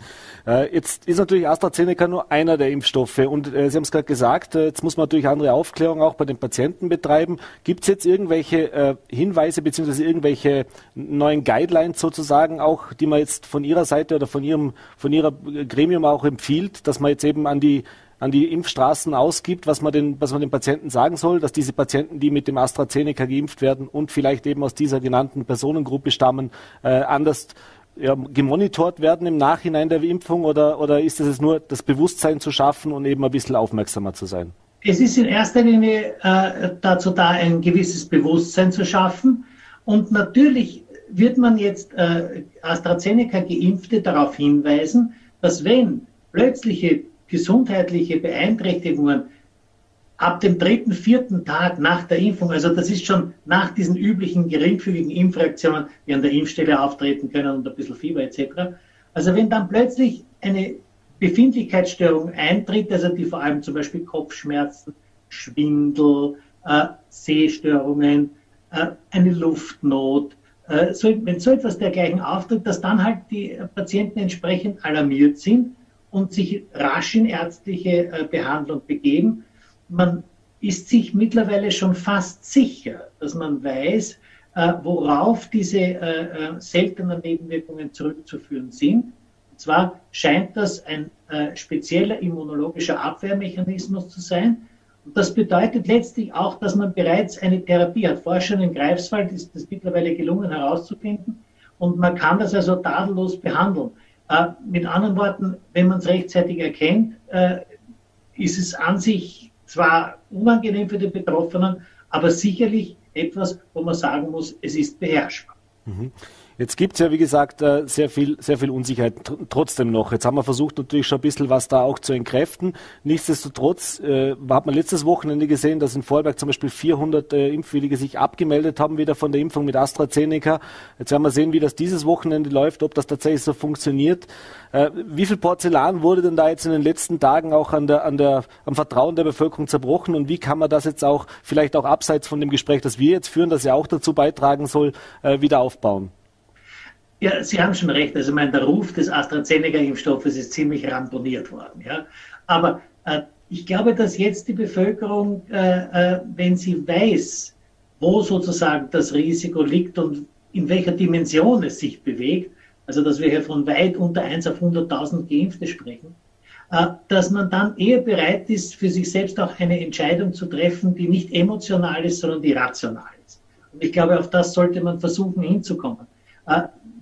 Äh, jetzt ist natürlich AstraZeneca nur einer der Impfstoffe und äh, Sie haben es gerade gesagt, äh, jetzt muss man natürlich andere Aufklärung auch bei den Patienten betreiben. Gibt es jetzt irgendwelche Hinweise bzw. irgendwelche neuen Guidelines sozusagen auch, die man jetzt von Ihrer Seite oder von Ihrem von Ihrer Gremium auch empfiehlt, dass man jetzt eben an die an die Impfstraßen ausgibt, was man, den, was man den Patienten sagen soll, dass diese Patienten, die mit dem AstraZeneca geimpft werden und vielleicht eben aus dieser genannten Personengruppe stammen, äh, anders ja, gemonitort werden im Nachhinein der Impfung oder, oder ist es nur das Bewusstsein zu schaffen und eben ein bisschen aufmerksamer zu sein? Es ist in erster Linie äh, dazu da, ein gewisses Bewusstsein zu schaffen. Und natürlich wird man jetzt äh, AstraZeneca-Geimpfte darauf hinweisen, dass wenn plötzliche gesundheitliche Beeinträchtigungen ab dem dritten, vierten Tag nach der Impfung, also das ist schon nach diesen üblichen geringfügigen Impfreaktionen, die an der Impfstelle auftreten können und ein bisschen Fieber etc. Also wenn dann plötzlich eine Befindlichkeitsstörung eintritt, also die vor allem zum Beispiel Kopfschmerzen, Schwindel, äh, Sehstörungen, äh, eine Luftnot, äh, so, wenn so etwas dergleichen auftritt, dass dann halt die Patienten entsprechend alarmiert sind und sich rasch in ärztliche äh, Behandlung begeben man ist sich mittlerweile schon fast sicher, dass man weiß, äh, worauf diese äh, seltenen Nebenwirkungen zurückzuführen sind. Und zwar scheint das ein spezieller immunologischer Abwehrmechanismus zu sein. Und das bedeutet letztlich auch, dass man bereits eine Therapie hat. Forschern in Greifswald ist es mittlerweile gelungen herauszufinden. Und man kann das also tadellos behandeln. Äh, mit anderen Worten, wenn man es rechtzeitig erkennt, äh, ist es an sich zwar unangenehm für den Betroffenen, aber sicherlich etwas, wo man sagen muss, es ist beherrschbar. Mhm. Jetzt gibt es ja, wie gesagt, äh, sehr viel, sehr viel Unsicherheit trotzdem noch. Jetzt haben wir versucht, natürlich schon ein bisschen was da auch zu entkräften. Nichtsdestotrotz äh, hat man letztes Wochenende gesehen, dass in Vorarlberg zum Beispiel 400 äh, Impfwillige sich abgemeldet haben, wieder von der Impfung mit AstraZeneca. Jetzt werden wir sehen, wie das dieses Wochenende läuft, ob das tatsächlich so funktioniert. Äh, wie viel Porzellan wurde denn da jetzt in den letzten Tagen auch an der, an der, am Vertrauen der Bevölkerung zerbrochen und wie kann man das jetzt auch, vielleicht auch abseits von dem Gespräch, das wir jetzt führen, das ja auch dazu beitragen soll, äh, wieder aufbauen? Ja, Sie haben schon recht. Also, ich meine, der Ruf des AstraZeneca-Impfstoffes ist ziemlich ramponiert worden. Ja? Aber äh, ich glaube, dass jetzt die Bevölkerung, äh, äh, wenn sie weiß, wo sozusagen das Risiko liegt und in welcher Dimension es sich bewegt, also dass wir hier von weit unter 1 auf 100.000 Geimpfte sprechen, äh, dass man dann eher bereit ist, für sich selbst auch eine Entscheidung zu treffen, die nicht emotional ist, sondern die rational ist. Und ich glaube, auf das sollte man versuchen hinzukommen.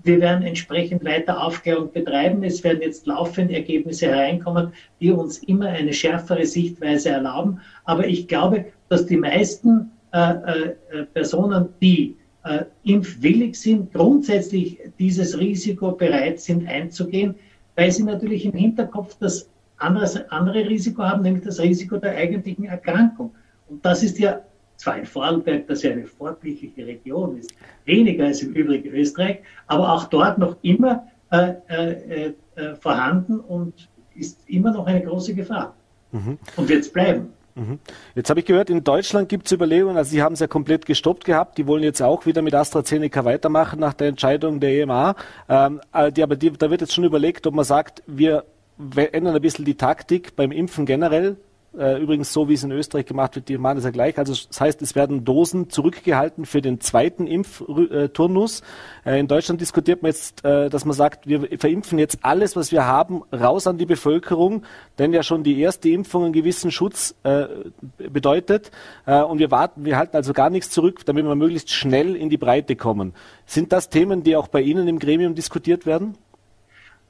Äh, wir werden entsprechend weiter Aufklärung betreiben. Es werden jetzt laufend Ergebnisse hereinkommen, die uns immer eine schärfere Sichtweise erlauben. Aber ich glaube, dass die meisten äh, äh, Personen, die äh, impfwillig sind, grundsätzlich dieses Risiko bereit sind einzugehen, weil sie natürlich im Hinterkopf das andere, andere Risiko haben, nämlich das Risiko der eigentlichen Erkrankung. Und das ist ja zwar in Vorarlberg, das ja eine vorbildliche Region ist, weniger als im übrigen Österreich, aber auch dort noch immer äh, äh, äh, vorhanden und ist immer noch eine große Gefahr. Mhm. Und wird es bleiben. Mhm. Jetzt habe ich gehört, in Deutschland gibt es Überlegungen, also Sie haben es ja komplett gestoppt gehabt, die wollen jetzt auch wieder mit AstraZeneca weitermachen nach der Entscheidung der EMA. Ähm, äh, die, aber die, da wird jetzt schon überlegt, ob man sagt, wir ändern ein bisschen die Taktik beim Impfen generell, äh, übrigens so, wie es in Österreich gemacht wird, die machen das ja gleich. Also das heißt, es werden Dosen zurückgehalten für den zweiten Impfturnus. Äh, in Deutschland diskutiert man jetzt, äh, dass man sagt, wir verimpfen jetzt alles, was wir haben, raus an die Bevölkerung, denn ja schon die erste Impfung einen gewissen Schutz äh, bedeutet. Äh, und wir warten, wir halten also gar nichts zurück, damit wir möglichst schnell in die Breite kommen. Sind das Themen, die auch bei Ihnen im Gremium diskutiert werden?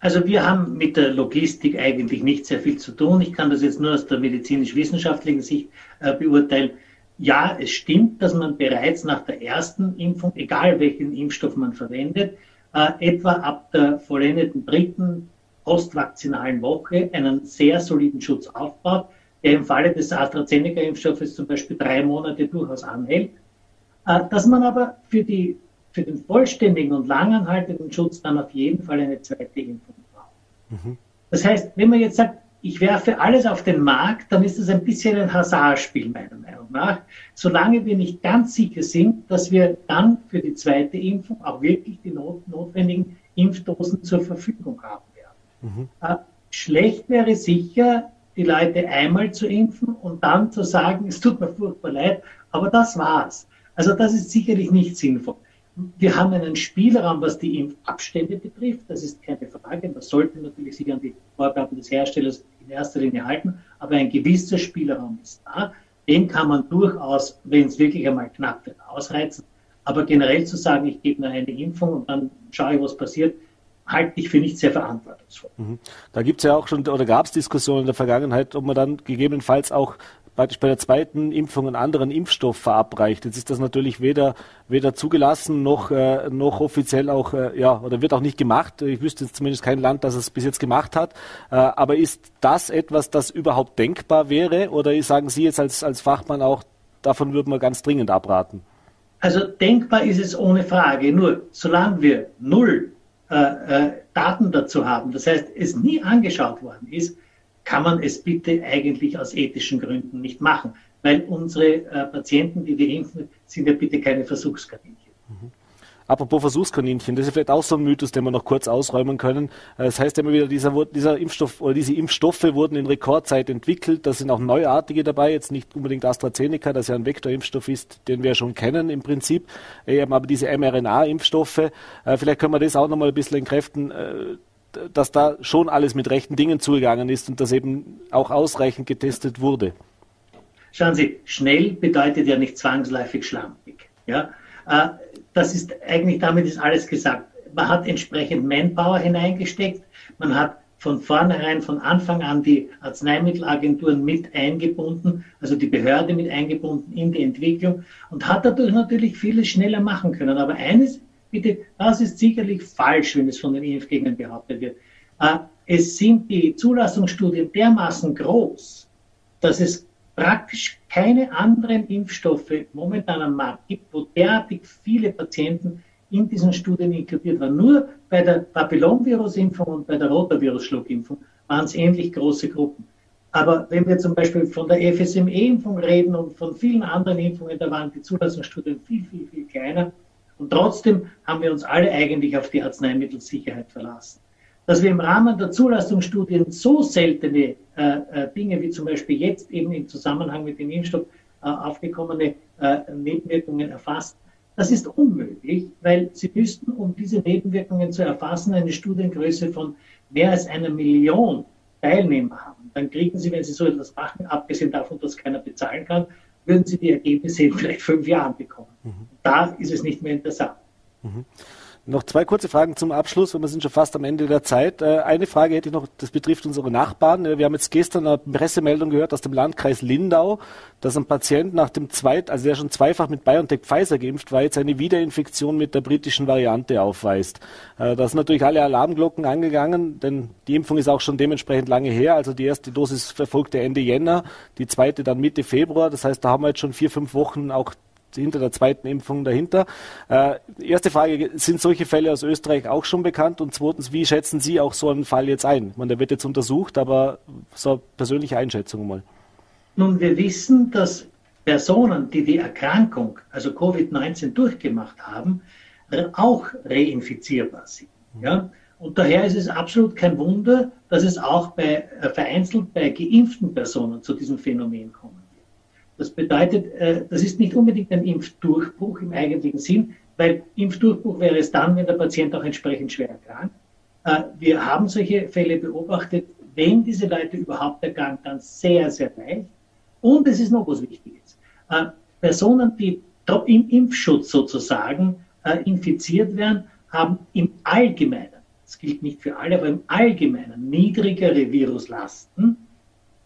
Also wir haben mit der Logistik eigentlich nicht sehr viel zu tun. Ich kann das jetzt nur aus der medizinisch-wissenschaftlichen Sicht äh, beurteilen. Ja, es stimmt, dass man bereits nach der ersten Impfung, egal welchen Impfstoff man verwendet, äh, etwa ab der vollendeten dritten postvakzinalen Woche einen sehr soliden Schutz aufbaut, der im Falle des AstraZeneca-Impfstoffes zum Beispiel drei Monate durchaus anhält. Äh, dass man aber für die für den vollständigen und langanhaltenden Schutz dann auf jeden Fall eine zweite Impfung braucht. Mhm. Das heißt, wenn man jetzt sagt, ich werfe alles auf den Markt, dann ist das ein bisschen ein Hazardspiel meiner Meinung nach, solange wir nicht ganz sicher sind, dass wir dann für die zweite Impfung auch wirklich die not notwendigen Impfdosen zur Verfügung haben werden. Mhm. Äh, schlecht wäre sicher, die Leute einmal zu impfen und dann zu sagen, es tut mir furchtbar leid, aber das war's. Also das ist sicherlich nicht sinnvoll. Wir haben einen Spielraum, was die Impfabstände betrifft. Das ist keine Frage. Man sollte natürlich sich an die Vorgaben des Herstellers in erster Linie halten. Aber ein gewisser Spielraum ist da. Den kann man durchaus, wenn es wirklich einmal knapp wird, ausreizen. Aber generell zu sagen, ich gebe nur eine Impfung und dann schaue ich, was passiert, halte ich für nicht sehr verantwortungsvoll. Mhm. Da gibt es ja auch schon, oder gab es Diskussionen in der Vergangenheit, ob man dann gegebenenfalls auch praktisch bei der zweiten Impfung einen anderen Impfstoff verabreicht. Jetzt ist das natürlich weder, weder zugelassen noch, äh, noch offiziell auch, äh, ja, oder wird auch nicht gemacht. Ich wüsste jetzt zumindest kein Land, das es bis jetzt gemacht hat. Äh, aber ist das etwas, das überhaupt denkbar wäre? Oder sagen Sie jetzt als, als Fachmann auch, davon würden wir ganz dringend abraten? Also denkbar ist es ohne Frage. Nur solange wir null äh, äh, Daten dazu haben, das heißt, es nie angeschaut worden ist, kann man es bitte eigentlich aus ethischen Gründen nicht machen. Weil unsere äh, Patienten, die wir impfen, sind ja bitte keine Versuchskaninchen. Mhm. Apropos Versuchskaninchen, das ist vielleicht auch so ein Mythos, den wir noch kurz ausräumen können. Äh, das heißt immer wieder, dieser, dieser Impfstoff oder diese Impfstoffe wurden in Rekordzeit entwickelt. Da sind auch neuartige dabei, jetzt nicht unbedingt AstraZeneca, das ja ein Vektorimpfstoff ist, den wir schon kennen im Prinzip. Aber diese mRNA-Impfstoffe, äh, vielleicht können wir das auch nochmal ein bisschen entkräften äh, dass da schon alles mit rechten Dingen zugegangen ist und dass eben auch ausreichend getestet wurde. Schauen Sie, schnell bedeutet ja nicht zwangsläufig schlampig. Ja? Äh, das ist eigentlich, damit ist alles gesagt. Man hat entsprechend Manpower hineingesteckt, man hat von vornherein, von Anfang an die Arzneimittelagenturen mit eingebunden, also die Behörde mit eingebunden in die Entwicklung und hat dadurch natürlich vieles schneller machen können. Aber eines bitte, das ist sicherlich falsch, wenn es von den Impfgegnern behauptet wird. Äh, es sind die Zulassungsstudien dermaßen groß, dass es praktisch keine anderen Impfstoffe momentan am Markt gibt, wo derartig viele Patienten in diesen Studien inkludiert waren. Nur bei der Papillonvirusimpfung und bei der Rotavirus-Schluckimpfung waren es ähnlich große Gruppen. Aber wenn wir zum Beispiel von der FSME-Impfung reden und von vielen anderen Impfungen, da waren die Zulassungsstudien viel, viel, viel kleiner. Und trotzdem haben wir uns alle eigentlich auf die Arzneimittelsicherheit verlassen. Dass wir im Rahmen der Zulassungsstudien so seltene äh, äh, Dinge wie zum Beispiel jetzt eben im Zusammenhang mit dem Impfstoff äh, aufgekommene äh, Nebenwirkungen erfassen, das ist unmöglich, weil Sie müssten, um diese Nebenwirkungen zu erfassen, eine Studiengröße von mehr als einer Million Teilnehmer haben. Dann kriegen Sie, wenn Sie so etwas machen, abgesehen davon, dass keiner bezahlen kann, würden Sie die Ergebnisse in vielleicht fünf Jahren bekommen. Mhm. Da ist es nicht mehr interessant. Mhm. Noch zwei kurze Fragen zum Abschluss, weil wir sind schon fast am Ende der Zeit. Äh, eine Frage hätte ich noch, das betrifft unsere Nachbarn. Äh, wir haben jetzt gestern eine Pressemeldung gehört aus dem Landkreis Lindau, dass ein Patient nach dem zweit, also der schon zweifach mit BioNTech Pfizer geimpft war, jetzt eine Wiederinfektion mit der britischen Variante aufweist. Äh, da sind natürlich alle Alarmglocken angegangen, denn die Impfung ist auch schon dementsprechend lange her. Also die erste Dosis verfolgte Ende Jänner, die zweite dann Mitte Februar. Das heißt, da haben wir jetzt schon vier, fünf Wochen auch hinter der zweiten Impfung dahinter. Äh, erste Frage, sind solche Fälle aus Österreich auch schon bekannt? Und zweitens, wie schätzen Sie auch so einen Fall jetzt ein? Man, der wird jetzt untersucht, aber so eine persönliche Einschätzung mal. Nun, wir wissen, dass Personen, die die Erkrankung, also Covid-19 durchgemacht haben, auch reinfizierbar sind. Ja? Und daher ist es absolut kein Wunder, dass es auch bei, äh, vereinzelt bei geimpften Personen zu diesem Phänomen kommt. Das bedeutet, äh, das ist nicht unbedingt ein Impfdurchbruch im eigentlichen Sinn, weil Impfdurchbruch wäre es dann, wenn der Patient auch entsprechend schwer erkrankt. Äh, wir haben solche Fälle beobachtet, wenn diese Leute überhaupt erkrankt, dann sehr, sehr leicht. Und es ist noch was Wichtiges. Äh, Personen, die im Impfschutz sozusagen infiziert werden, haben im Allgemeinen, das gilt nicht für alle, aber im Allgemeinen niedrigere Viruslasten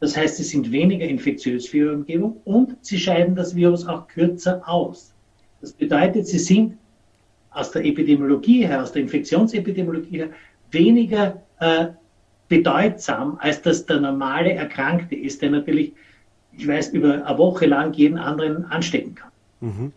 das heißt, sie sind weniger infektiös für ihre Umgebung und sie scheiden das Virus auch kürzer aus. Das bedeutet, sie sind aus der Epidemiologie her, aus der Infektionsepidemiologie her, weniger äh, bedeutsam, als das der normale Erkrankte ist, der natürlich, ich weiß, über eine Woche lang jeden anderen anstecken kann. Mhm.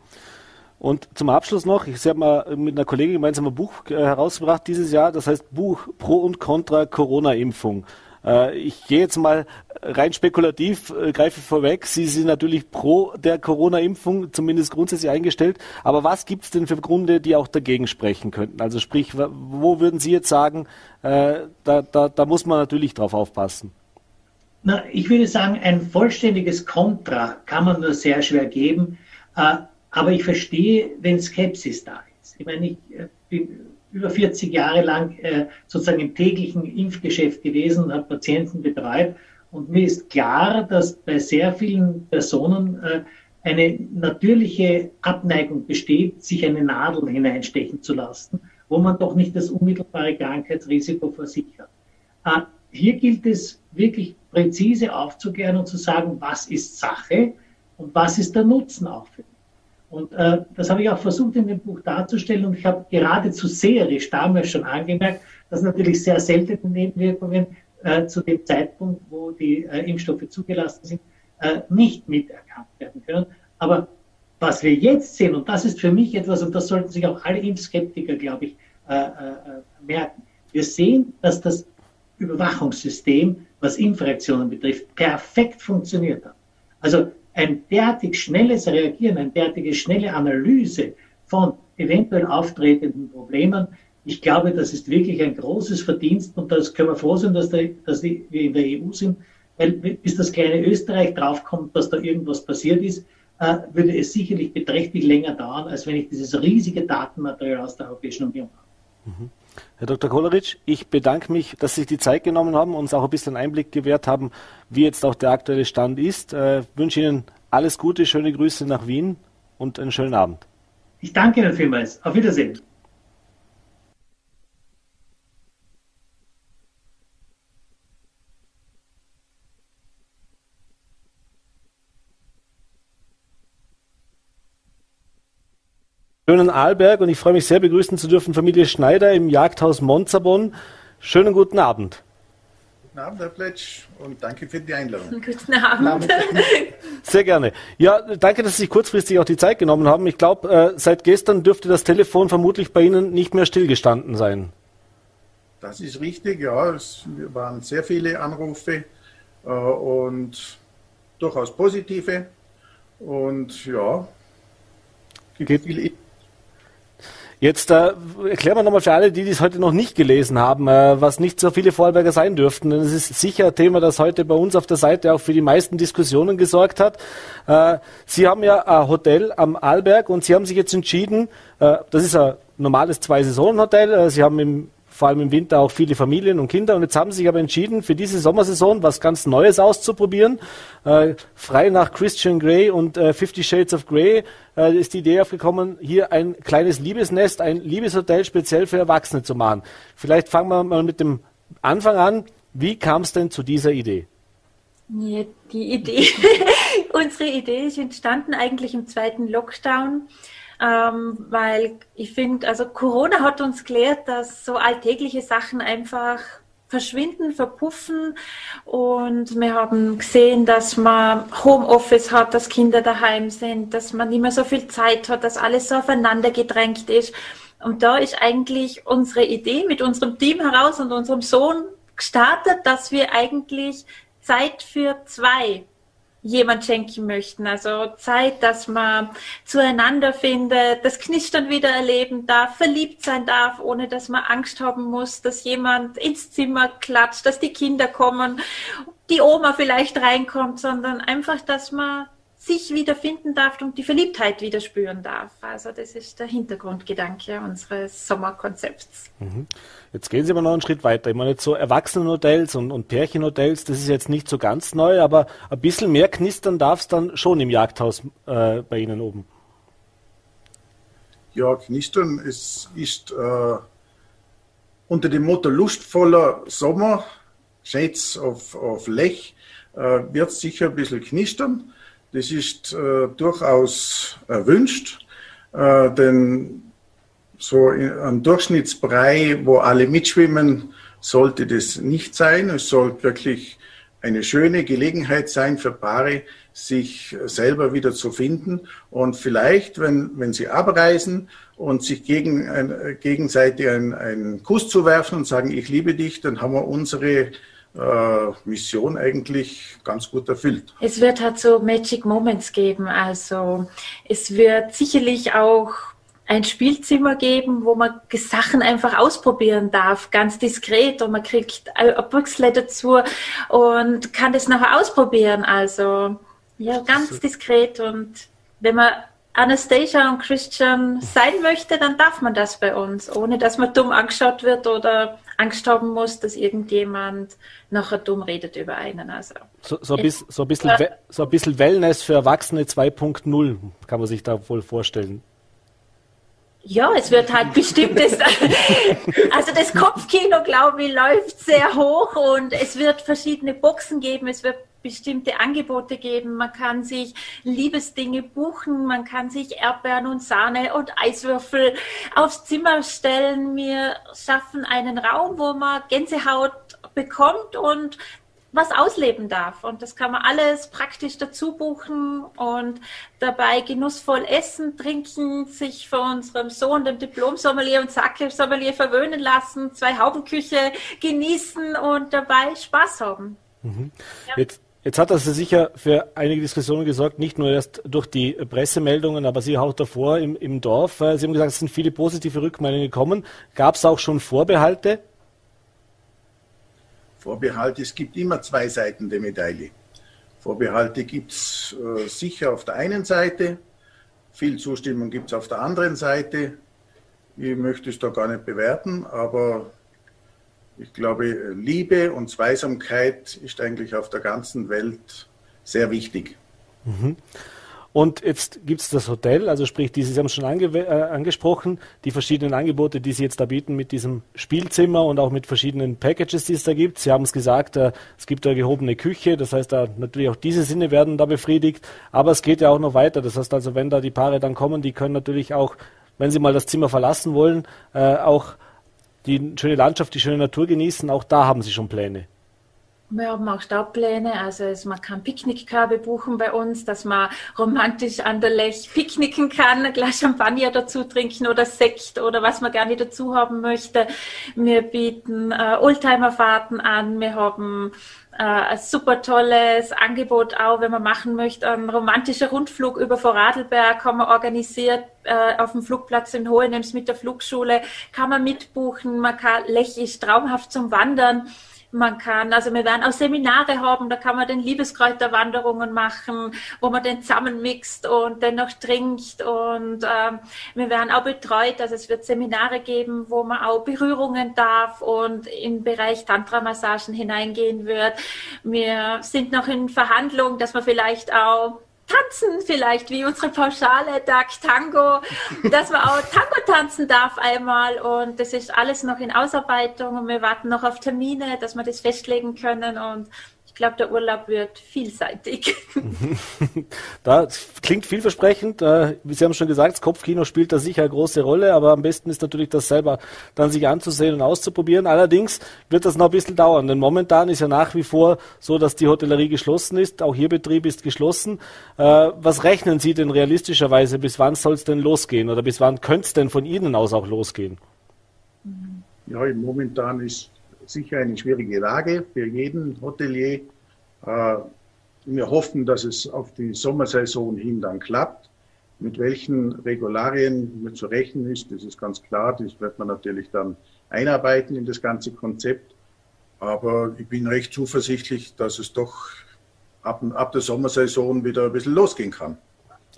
Und zum Abschluss noch, ich habe mal mit einer Kollegin gemeinsam ein Buch äh, herausgebracht dieses Jahr, das heißt Buch Pro und Contra Corona-Impfung. Äh, ich gehe jetzt mal rein spekulativ, äh, greife vorweg. Sie sind natürlich pro der Corona-Impfung, zumindest grundsätzlich eingestellt. Aber was gibt es denn für Gründe, die auch dagegen sprechen könnten? Also sprich, wo würden Sie jetzt sagen, äh, da, da, da muss man natürlich drauf aufpassen? Na, ich würde sagen, ein vollständiges Kontra kann man nur sehr schwer geben. Aber ich verstehe, wenn Skepsis da ist. Ich meine, ich bin über 40 Jahre lang äh, sozusagen im täglichen Impfgeschäft gewesen und habe Patienten betreut. Und mir ist klar, dass bei sehr vielen Personen äh, eine natürliche Abneigung besteht, sich eine Nadel hineinstechen zu lassen, wo man doch nicht das unmittelbare Krankheitsrisiko versichert. Äh, hier gilt es wirklich präzise aufzuklären und zu sagen, was ist Sache und was ist der Nutzen auch für und äh, das habe ich auch versucht in dem Buch darzustellen und ich habe geradezu seherisch damals schon angemerkt, dass natürlich sehr seltene Nebenwirkungen äh, zu dem Zeitpunkt, wo die äh, Impfstoffe zugelassen sind, äh, nicht miterkannt werden können. Aber was wir jetzt sehen, und das ist für mich etwas, und das sollten sich auch alle Impfskeptiker, glaube ich, äh, äh, merken, wir sehen, dass das Überwachungssystem, was Impfreaktionen betrifft, perfekt funktioniert hat. Also ein derartig schnelles Reagieren, eine derartige schnelle Analyse von eventuell auftretenden Problemen, ich glaube, das ist wirklich ein großes Verdienst und das können wir froh sein, dass, der, dass wir in der EU sind, weil bis das kleine Österreich draufkommt, dass da irgendwas passiert ist, äh, würde es sicherlich beträchtlich länger dauern, als wenn ich dieses riesige Datenmaterial aus der Europäischen Union habe. Mhm. Herr Dr. Koleritsch, ich bedanke mich, dass Sie sich die Zeit genommen haben und uns auch ein bisschen Einblick gewährt haben, wie jetzt auch der aktuelle Stand ist. Äh, wünsche Ihnen alles Gute, schöne Grüße nach Wien und einen schönen Abend. Ich danke Ihnen vielmals. Auf Wiedersehen. Schönen Arlberg und ich freue mich sehr begrüßen zu dürfen Familie Schneider im Jagdhaus Monzabon. Schönen guten Abend. Guten Abend, Herr Pletsch, und danke für die Einladung. Guten Abend. Sehr gerne. Ja, danke, dass Sie sich kurzfristig auch die Zeit genommen haben. Ich glaube, äh, seit gestern dürfte das Telefon vermutlich bei Ihnen nicht mehr stillgestanden sein. Das ist richtig, ja. Es waren sehr viele Anrufe äh, und durchaus positive. Und ja, gibt Geht, viele Jetzt äh, erklären wir nochmal für alle, die dies heute noch nicht gelesen haben, äh, was nicht so viele Vorarlberger sein dürften. Denn es ist sicher ein Thema, das heute bei uns auf der Seite auch für die meisten Diskussionen gesorgt hat. Äh, Sie haben ja ein Hotel am Arlberg und Sie haben sich jetzt entschieden, äh, das ist ein normales Zwei-Saisonen-Hotel. Äh, Sie haben im vor allem im Winter auch viele Familien und Kinder. Und jetzt haben sie sich aber entschieden, für diese Sommersaison was ganz Neues auszuprobieren. Äh, frei nach Christian Grey und äh, Fifty Shades of Grey äh, ist die Idee aufgekommen, hier ein kleines Liebesnest, ein Liebeshotel speziell für Erwachsene zu machen. Vielleicht fangen wir mal mit dem Anfang an. Wie kam es denn zu dieser Idee? Ja, die Idee, unsere Idee ist entstanden eigentlich im zweiten Lockdown, ähm, weil ich finde, also Corona hat uns gelehrt, dass so alltägliche Sachen einfach verschwinden, verpuffen und wir haben gesehen, dass man Homeoffice hat, dass Kinder daheim sind, dass man nicht mehr so viel Zeit hat, dass alles so aufeinander gedrängt ist. Und da ist eigentlich unsere Idee mit unserem Team heraus und unserem Sohn gestartet, dass wir eigentlich Zeit für zwei jemand schenken möchten. Also Zeit, dass man zueinander findet, das Knistern wieder erleben darf, verliebt sein darf, ohne dass man Angst haben muss, dass jemand ins Zimmer klatscht, dass die Kinder kommen, die Oma vielleicht reinkommt, sondern einfach, dass man sich wiederfinden darf und die Verliebtheit wieder spüren darf. Also das ist der Hintergrundgedanke unseres Sommerkonzepts. Mhm. Jetzt gehen Sie aber noch einen Schritt weiter. Ich meine, jetzt so Erwachsenenhotels und, und Pärchenhotels, das ist jetzt nicht so ganz neu, aber ein bisschen mehr knistern darf es dann schon im Jagdhaus äh, bei Ihnen oben. Ja, knistern es ist äh, unter dem Motto lustvoller Sommer, Schätz auf, auf Lech, äh, wird sicher ein bisschen knistern. Das ist äh, durchaus erwünscht, äh, denn so ein Durchschnittsbrei, wo alle mitschwimmen, sollte das nicht sein. Es sollte wirklich eine schöne Gelegenheit sein für Paare, sich selber wieder zu finden und vielleicht, wenn, wenn sie abreisen und sich gegen, ein, gegenseitig einen, einen Kuss zu werfen und sagen, ich liebe dich, dann haben wir unsere äh, Mission eigentlich ganz gut erfüllt. Es wird halt so Magic Moments geben. Also es wird sicherlich auch ein Spielzimmer geben, wo man Sachen einfach ausprobieren darf, ganz diskret und man kriegt ein Büchsle dazu und kann das nachher ausprobieren. Also ja, ganz diskret und wenn man Anastasia und Christian sein möchte, dann darf man das bei uns, ohne dass man dumm angeschaut wird oder Angst haben muss, dass irgendjemand nachher dumm redet über einen. Also, so, so, bis, so, ein bisschen, so ein bisschen Wellness für Erwachsene 2.0 kann man sich da wohl vorstellen. Ja, es wird halt bestimmtes, also das Kopfkino, glaube ich, läuft sehr hoch und es wird verschiedene Boxen geben, es wird bestimmte Angebote geben. Man kann sich Liebesdinge buchen, man kann sich Erdbeeren und Sahne und Eiswürfel aufs Zimmer stellen. Wir schaffen einen Raum, wo man Gänsehaut bekommt und was ausleben darf. Und das kann man alles praktisch dazu buchen und dabei genussvoll essen, trinken, sich von unserem Sohn, dem Diplom-Sommelier und Sake-Sommelier verwöhnen lassen, zwei Haubenküche genießen und dabei Spaß haben. Mhm. Ja. Jetzt Jetzt hat das sicher für einige Diskussionen gesorgt, nicht nur erst durch die Pressemeldungen, aber Sie auch davor im, im Dorf. Sie haben gesagt, es sind viele positive Rückmeldungen gekommen. Gab es auch schon Vorbehalte? Vorbehalte, es gibt immer zwei Seiten der Medaille. Vorbehalte gibt es äh, sicher auf der einen Seite, viel Zustimmung gibt es auf der anderen Seite. Ich möchte es da gar nicht bewerten, aber ich glaube, Liebe und Zweisamkeit ist eigentlich auf der ganzen Welt sehr wichtig. Mhm. Und jetzt gibt es das Hotel, also sprich, die, Sie haben es schon ange äh, angesprochen, die verschiedenen Angebote, die Sie jetzt da bieten mit diesem Spielzimmer und auch mit verschiedenen Packages, die es da gibt. Sie haben es gesagt, äh, es gibt da gehobene Küche, das heißt, da natürlich auch diese Sinne werden da befriedigt, aber es geht ja auch noch weiter. Das heißt also, wenn da die Paare dann kommen, die können natürlich auch, wenn sie mal das Zimmer verlassen wollen, äh, auch die schöne Landschaft, die schöne Natur genießen. Auch da haben Sie schon Pläne. Wir haben auch Staubpläne, also es, man kann Picknickkörbe buchen bei uns, dass man romantisch an der Lech picknicken kann, ein Glas Champagner dazu trinken oder Sekt oder was man gerne dazu haben möchte. Wir bieten äh, Oldtimerfahrten an, wir haben äh, ein super tolles Angebot auch, wenn man machen möchte. Ein romantischer Rundflug über Vorarlberg haben wir organisiert äh, auf dem Flugplatz in Hohenems mit der Flugschule. Kann man mitbuchen. Man kann Lech ist traumhaft zum Wandern man kann, also wir werden auch Seminare haben, da kann man den Liebeskräuterwanderungen machen, wo man den zusammenmixt und den noch trinkt und ähm, wir werden auch betreut, also es wird Seminare geben, wo man auch Berührungen darf und im Bereich Tantra-Massagen hineingehen wird. Wir sind noch in Verhandlung, dass man vielleicht auch tanzen vielleicht, wie unsere Pauschale Dark Tango, dass man auch Tango tanzen darf einmal. Und das ist alles noch in Ausarbeitung. Und wir warten noch auf Termine, dass wir das festlegen können. Und glaube, der Urlaub wird vielseitig. das klingt vielversprechend. Äh, wie Sie haben schon gesagt, das Kopfkino spielt da sicher eine große Rolle, aber am besten ist natürlich das selber dann sich anzusehen und auszuprobieren. Allerdings wird das noch ein bisschen dauern, denn momentan ist ja nach wie vor so, dass die Hotellerie geschlossen ist. Auch Ihr Betrieb ist geschlossen. Äh, was rechnen Sie denn realistischerweise? Bis wann soll es denn losgehen oder bis wann könnte es denn von Ihnen aus auch losgehen? Ja, momentan ist sicher eine schwierige Lage für jeden Hotelier. Äh, wir hoffen, dass es auf die Sommersaison hin dann klappt. Mit welchen Regularien zu rechnen ist, das ist ganz klar. Das wird man natürlich dann einarbeiten in das ganze Konzept. Aber ich bin recht zuversichtlich, dass es doch ab, ab der Sommersaison wieder ein bisschen losgehen kann.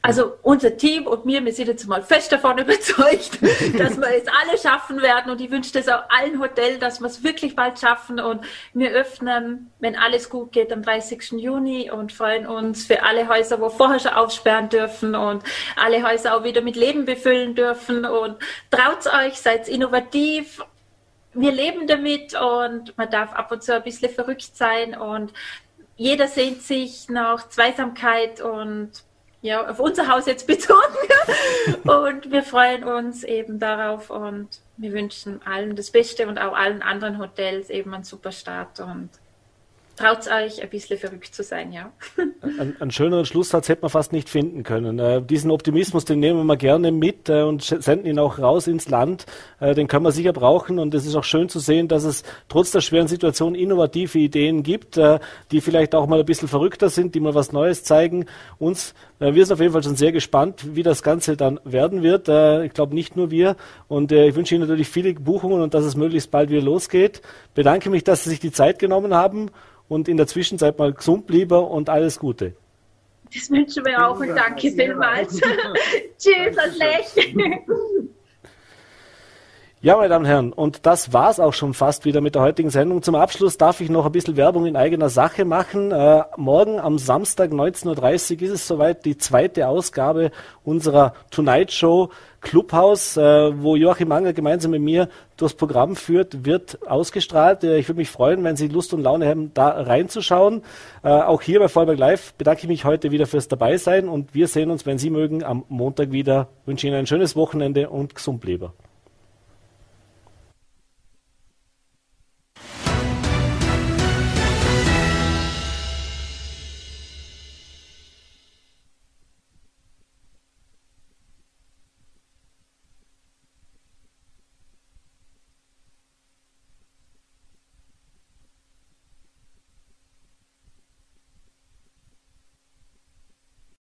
Also unser Team und mir, wir sind jetzt mal fest davon überzeugt, dass wir es alle schaffen werden. Und ich wünsche das auch allen Hotels, dass wir es wirklich bald schaffen. Und wir öffnen, wenn alles gut geht, am 30. Juni und freuen uns für alle Häuser, wo vorher schon aufsperren dürfen und alle Häuser auch wieder mit Leben befüllen dürfen. Und traut euch, seid innovativ, wir leben damit und man darf ab und zu ein bisschen verrückt sein. Und jeder sehnt sich nach Zweisamkeit und ja, auf unser Haus jetzt bezogen. und wir freuen uns eben darauf und wir wünschen allen das Beste und auch allen anderen Hotels eben einen super Start und traut euch ein bisschen verrückt zu sein, ja. Ein, einen schöneren Schlusssatz hätte man fast nicht finden können. Äh, diesen Optimismus, den nehmen wir gerne mit äh, und senden ihn auch raus ins Land. Äh, den können wir sicher brauchen und es ist auch schön zu sehen, dass es trotz der schweren Situation innovative Ideen gibt, äh, die vielleicht auch mal ein bisschen verrückter sind, die mal was Neues zeigen. Uns, äh, wir sind auf jeden Fall schon sehr gespannt, wie das Ganze dann werden wird. Äh, ich glaube nicht nur wir und ich wünsche Ihnen natürlich viele Buchungen und dass es möglichst bald wieder losgeht. Bedanke mich, dass Sie sich die Zeit genommen haben und in der Zwischenzeit mal gesund lieber und alles Gute. Das wünschen wir auch und danke vielmals. Tschüss, das Lech. Ja, meine Damen und Herren, und das war's auch schon fast wieder mit der heutigen Sendung. Zum Abschluss darf ich noch ein bisschen Werbung in eigener Sache machen. Äh, morgen am Samstag 19.30 Uhr ist es soweit die zweite Ausgabe unserer Tonight Show Clubhouse, äh, wo Joachim Anger gemeinsam mit mir durchs Programm führt, wird ausgestrahlt. Äh, ich würde mich freuen, wenn Sie Lust und Laune haben, da reinzuschauen. Äh, auch hier bei Vollberg Live bedanke ich mich heute wieder fürs Dabeisein und wir sehen uns, wenn Sie mögen, am Montag wieder. Ich wünsche Ihnen ein schönes Wochenende und gesund bleiben.